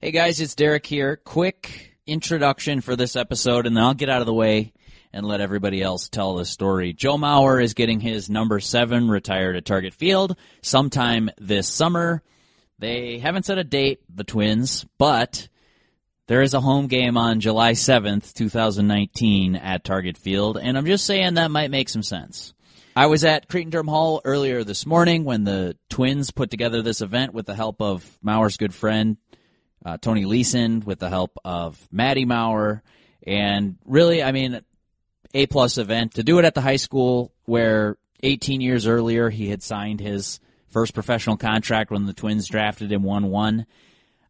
Hey guys, it's Derek here. Quick introduction for this episode, and then I'll get out of the way and let everybody else tell the story. Joe Mauer is getting his number seven retired at Target Field sometime this summer. They haven't set a date, the Twins, but there is a home game on July 7th, 2019 at Target Field, and I'm just saying that might make some sense. I was at Cretin-Derham Hall earlier this morning when the Twins put together this event with the help of Mauer's good friend, uh, Tony Leeson, with the help of Maddie Mauer, and really, I mean, A plus event to do it at the high school where 18 years earlier he had signed his first professional contract when the Twins drafted him 1-1.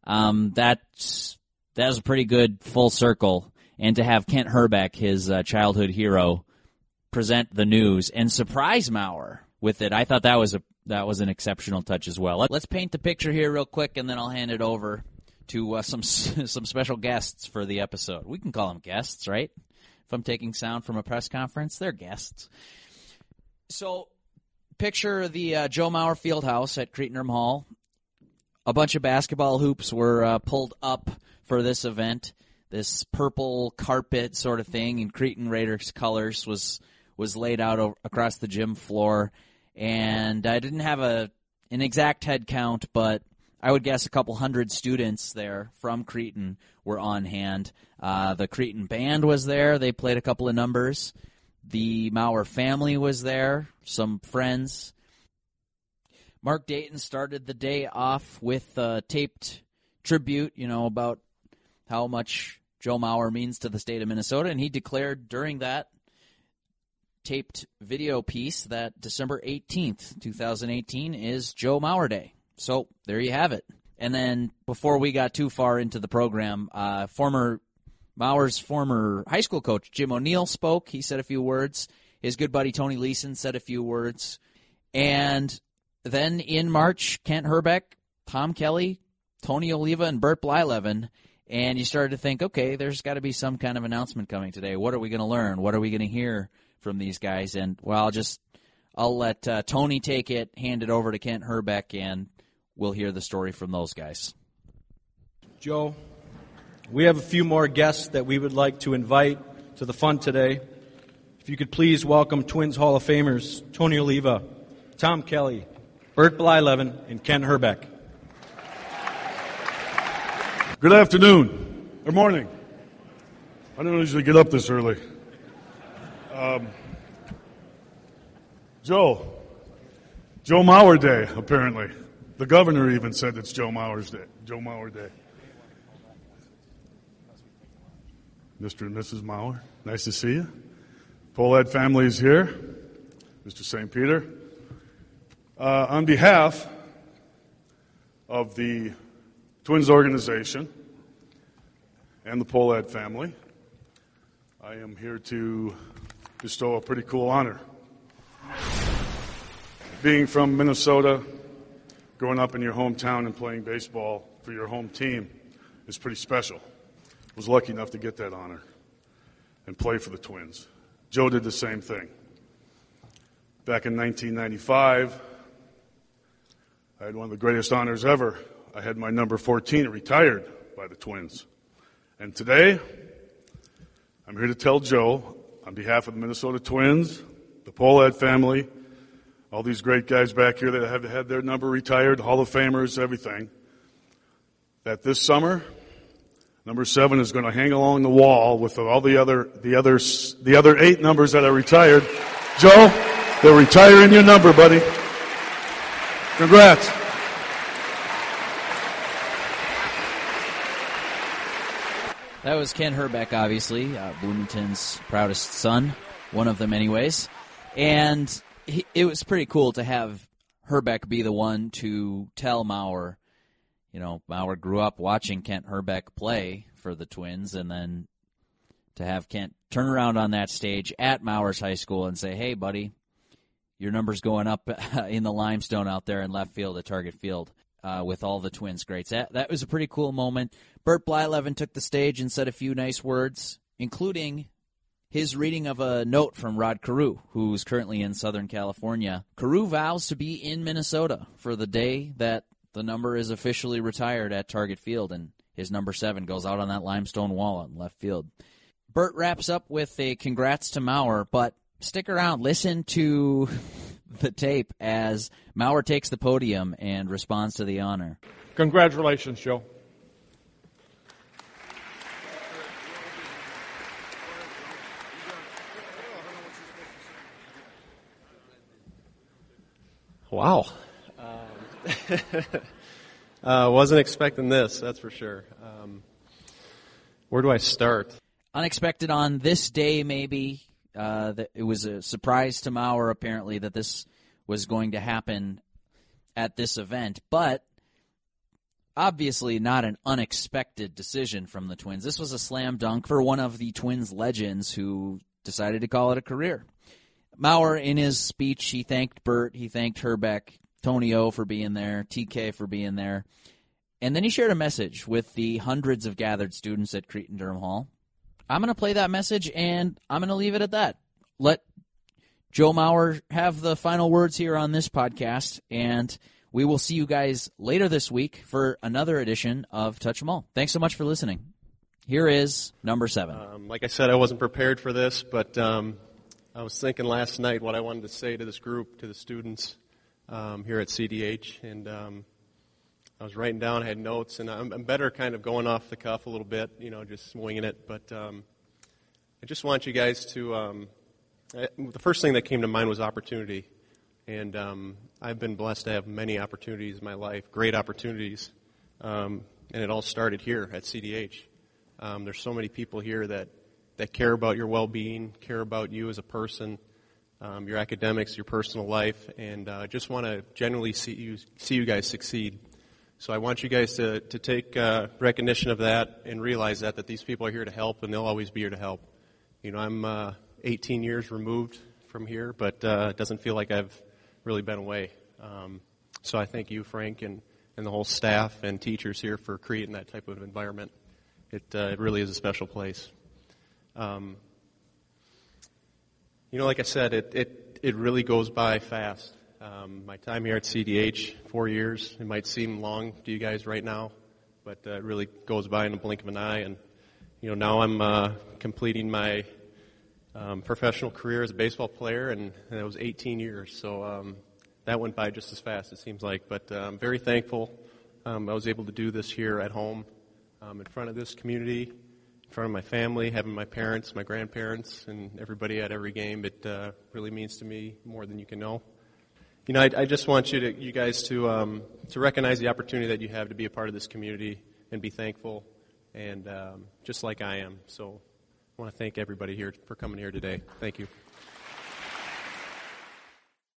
Um, that's, that was a pretty good full circle. And to have Kent Hrbek, his uh, childhood hero, present the news and surprise Mauer with it, I thought that was a that was an exceptional touch as well. Let's paint the picture here real quick, and then I'll hand it over to uh, some some special guests for the episode. We can call them guests, right? If I'm taking sound from a press conference, they're guests. So, picture the uh, Joe Mauer Fieldhouse at Cretin-Derham Hall. A bunch of basketball hoops were uh, pulled up for this event. This purple carpet sort of thing in Cretin Raiders colors was was laid out over, across the gym floor, and I didn't have a an exact head count, but I would guess a couple hundred students there from Cretin were on hand. Uh, the Cretin band was there; they played a couple of numbers. The Mauer family was there, some friends. Mark Dayton started the day off with a taped tribute, you know, about how much Joe Mauer means to the state of Minnesota, and he declared during that taped video piece that December 18th, 2018 is Joe Mauer Day. So there you have it. And then before we got too far into the program, uh, former Mauer's former high school coach Jim O'Neill spoke. He said a few words. His good buddy Tony Leeson said a few words. And then in March, Kent Hrbek, Tom Kelly, Tony Oliva, and Bert Blyleven and you started to think, okay, there's got to be some kind of announcement coming today. What are we going to learn? What are we going to hear from these guys? And well, I'll just I'll let uh, Tony take it, hand it over to Kent Hrbek, and we'll hear the story from those guys. Joe, we have a few more guests that we would like to invite to the fun today. If you could please welcome Twins Hall of Famers Tony Oliva, Tom Kelly, Bert Blyleven, and Ken Hrbek. Good afternoon or morning. I don't usually get up this early. Um, Joe, Joe Mauer Day, apparently. The governor even said it's Joe Mauer's Day. Joe Mauer Day. Mr. and Mrs. Mauer, nice to see you. Pohlad family is here. Mr. St. Peter. Uh, on behalf of the Twins organization and the Pohlad family. I am here to bestow a pretty cool honor. Being from Minnesota, growing up in your hometown and playing baseball for your home team is pretty special. I was lucky enough to get that honor and play for the Twins. Joe did the same thing. Back in 1995, I had one of the greatest honors ever I had my number 14 retired by the Twins. And today, I'm here to tell Joe, on behalf of the Minnesota Twins, the Pohlad family, all these great guys back here that have had their number retired, Hall of Famers, everything, that this summer, number seven is going to hang along the wall with all the other, the other, the other eight numbers that are retired. Joe, they're retiring your number, buddy. Congrats. That was Ken Hrbek, obviously, uh, Bloomington's proudest son, one of them, anyways. And it was pretty cool to have Hrbek be the one to tell Mauer, you know, Mauer grew up watching Kent Hrbek play for the Twins, and then to have Kent turn around on that stage at Mauer's high school and say, hey, buddy, your number's going up in the limestone out there in left field at Target Field uh, with all the Twins greats. That, that was a pretty cool moment. Bert Blyleven took the stage and said a few nice words, including his reading of a note from Rod Carew, who's currently in Southern California. Carew vows to be in Minnesota for the day that the number is officially retired at Target Field, and his number seven goes out on that limestone wall in left field. Bert wraps up with a congrats to Mauer, but stick around, listen to the tape as Mauer takes the podium and responds to the honor. Congratulations, Joe. Wow. Um, uh, wasn't expecting this, that's for sure. Um, where do I start? Unexpected on this day, maybe. Uh, that it was a surprise to Mauer, apparently, that this was going to happen at this event, but obviously not an unexpected decision from the Twins. This was a slam dunk for one of the Twins legends who decided to call it a career. Mauer, in his speech, he thanked Bert, he thanked Hrbek, Tony O for being there, TK for being there, and then he shared a message with the hundreds of gathered students at Cretin-Derham Hall. I'm going to play that message, and I'm going to leave it at that. Let Joe Mauer have the final words here on this podcast, and we will see you guys later this week for another edition of Touch 'em All. Thanks so much for listening. Here is number seven. Um, like I said, I wasn't prepared for this, but um, I was thinking last night what I wanted to say to this group, to the students um, here at CDH, and um, I was writing down, I had notes, and I'm, I'm, better kind of going off the cuff a little bit, you know, just winging it. But um, I just want you guys to. Um, I, the first thing that came to mind was opportunity, and um, I've been blessed to have many opportunities in my life, great opportunities, and it all started here at CDH. there's so many people here that that care about your well-being, care about you as a person, um, your academics, your personal life, and uh, just want to generally see you see you guys succeed. So I want you guys to to take uh, recognition of that and realize that that these people are here to help, and they'll always be here to help. You know, I'm uh, 18 years removed from here, but uh, it doesn't feel like I've really been away. Um, so I thank you, Frank, and and the whole staff and teachers here for creating that type of environment. It uh, it really is a special place. Um, you know, like I said, it, it, it really goes by fast. Um, my time here at CDH, four years, it might seem long to you guys right now, but uh, it really goes by in a blink of an eye. And, you know, now I'm uh, completing my um, professional career as a baseball player, and, and that was 18 years. So um, that went by just as fast, it seems like. But uh, I'm very thankful um, I was able to do this here at home um, in front of this community in front of my family, having my parents, my grandparents, and everybody at every game. It uh, really means to me more than you can know. You know, I, I just want you to, you guys to um, to recognize the opportunity that you have to be a part of this community and be thankful, and um, just like I am. So, I want to thank everybody here for coming here today. Thank you.